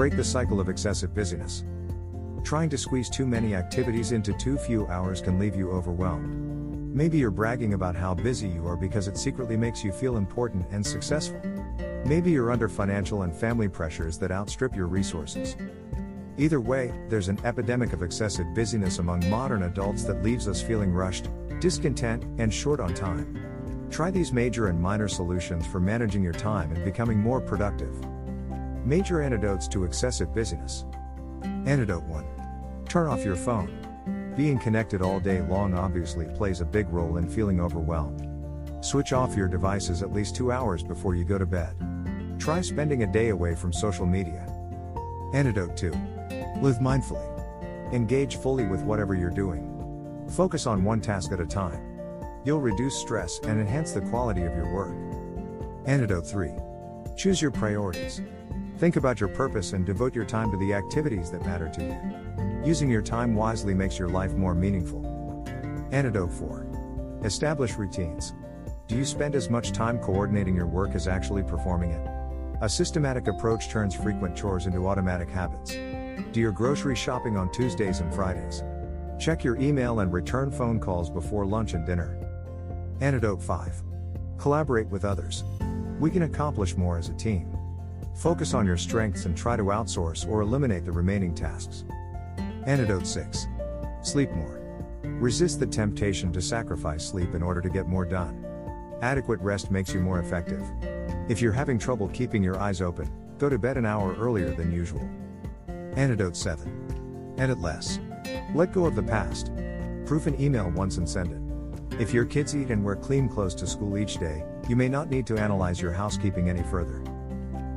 Break the cycle of excessive busyness. Trying to squeeze too many activities into too few hours can leave you overwhelmed. Maybe you're bragging about how busy you are because it secretly makes you feel important and successful. Maybe you're under financial and family pressures that outstrip your resources. Either way, there's an epidemic of excessive busyness among modern adults that leaves us feeling rushed, discontent, and short on time. Try these major and minor solutions for managing your time and becoming more productive. Major antidotes to excessive busyness. Antidote 1. Turn off your phone. Being connected all day long obviously plays a big role in feeling overwhelmed. Switch off your devices at least two hours before you go to bed. Try spending a day away from social media. Antidote 2. Live mindfully. Engage fully with whatever you're doing. Focus on one task at a time. You'll reduce stress and enhance the quality of your work. Antidote 3. Choose your priorities. Think about your purpose and devote your time to the activities that matter to you. Using your time wisely makes your life more meaningful. Antidote 4. Establish routines. Do you spend as much time coordinating your work as actually performing it? A systematic approach turns frequent chores into automatic habits. Do your grocery shopping on Tuesdays and Fridays. Check your email and return phone calls before lunch and dinner. Antidote 5. Collaborate with others. We can accomplish more as a team. Focus on your strengths and try to outsource or eliminate the remaining tasks. Antidote 6. Sleep more. Resist the temptation to sacrifice sleep in order to get more done. Adequate rest makes you more effective. If you're having trouble keeping your eyes open, go to bed an hour earlier than usual. Antidote 7. Edit less. Let go of the past. Proof an email once and send it. If your kids eat and wear clean clothes to school each day, you may not need to analyze your housekeeping any further.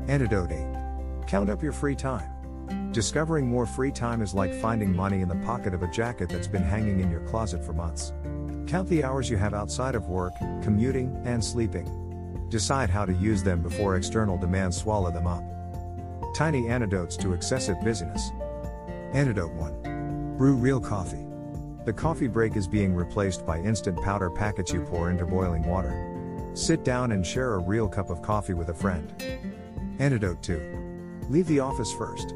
Antidote 8. Count up your free time. Discovering more free time is like finding money in the pocket of a jacket that's been hanging in your closet for months. Count the hours you have outside of work, commuting, and sleeping. Decide how to use them before external demands swallow them up. Tiny antidotes to excessive busyness. Antidote 1. Brew real coffee. The coffee break is being replaced by instant powder packets you pour into boiling water. Sit down and share a real cup of coffee with a friend. Antidote 2. Leave the office first.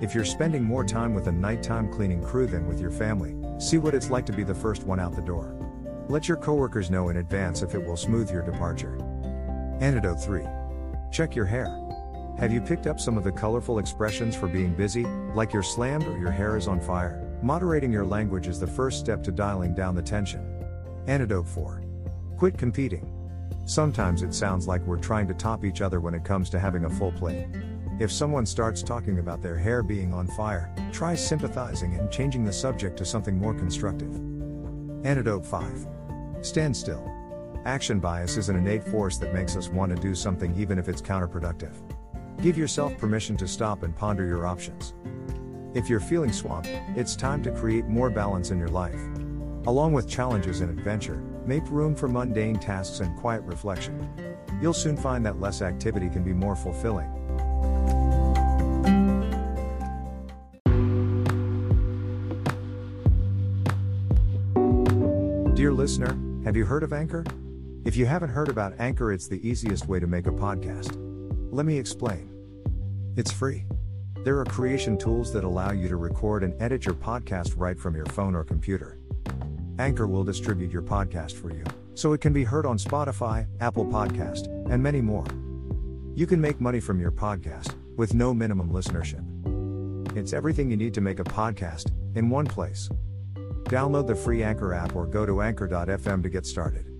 If you're spending more time with a nighttime cleaning crew than with your family, see what it's like to be the first one out the door. Let your coworkers know in advance if it will smooth your departure. Antidote 3. Check your hair. Have you picked up some of the colorful expressions for being busy, like you're slammed or your hair is on fire? Moderating your language is the first step to dialing down the tension. Antidote 4. Quit competing. Sometimes it sounds like we're trying to top each other when it comes to having a full plate. If someone starts talking about their hair being on fire, try sympathizing and changing the subject to something more constructive. Antidote 5. Stand still. Action bias is an innate force that makes us want to do something even if it's counterproductive. Give yourself permission to stop and ponder your options. If you're feeling swamped, it's time to create more balance in your life. Along with challenges and adventure, make room for mundane tasks and quiet reflection. You'll soon find that less activity can be more fulfilling. Dear listener, have you heard of Anchor? If you haven't heard about Anchor, it's the easiest way to make a podcast. Let me explain. It's free. There are creation tools that allow you to record and edit your podcast right from your phone or computer. Anchor will distribute your podcast for you, so it can be heard on Spotify, Apple Podcast, and many more. You can make money from your podcast with no minimum listenership. It's everything you need to make a podcast in one place. Download the free Anchor app or go to anchor.fm to get started.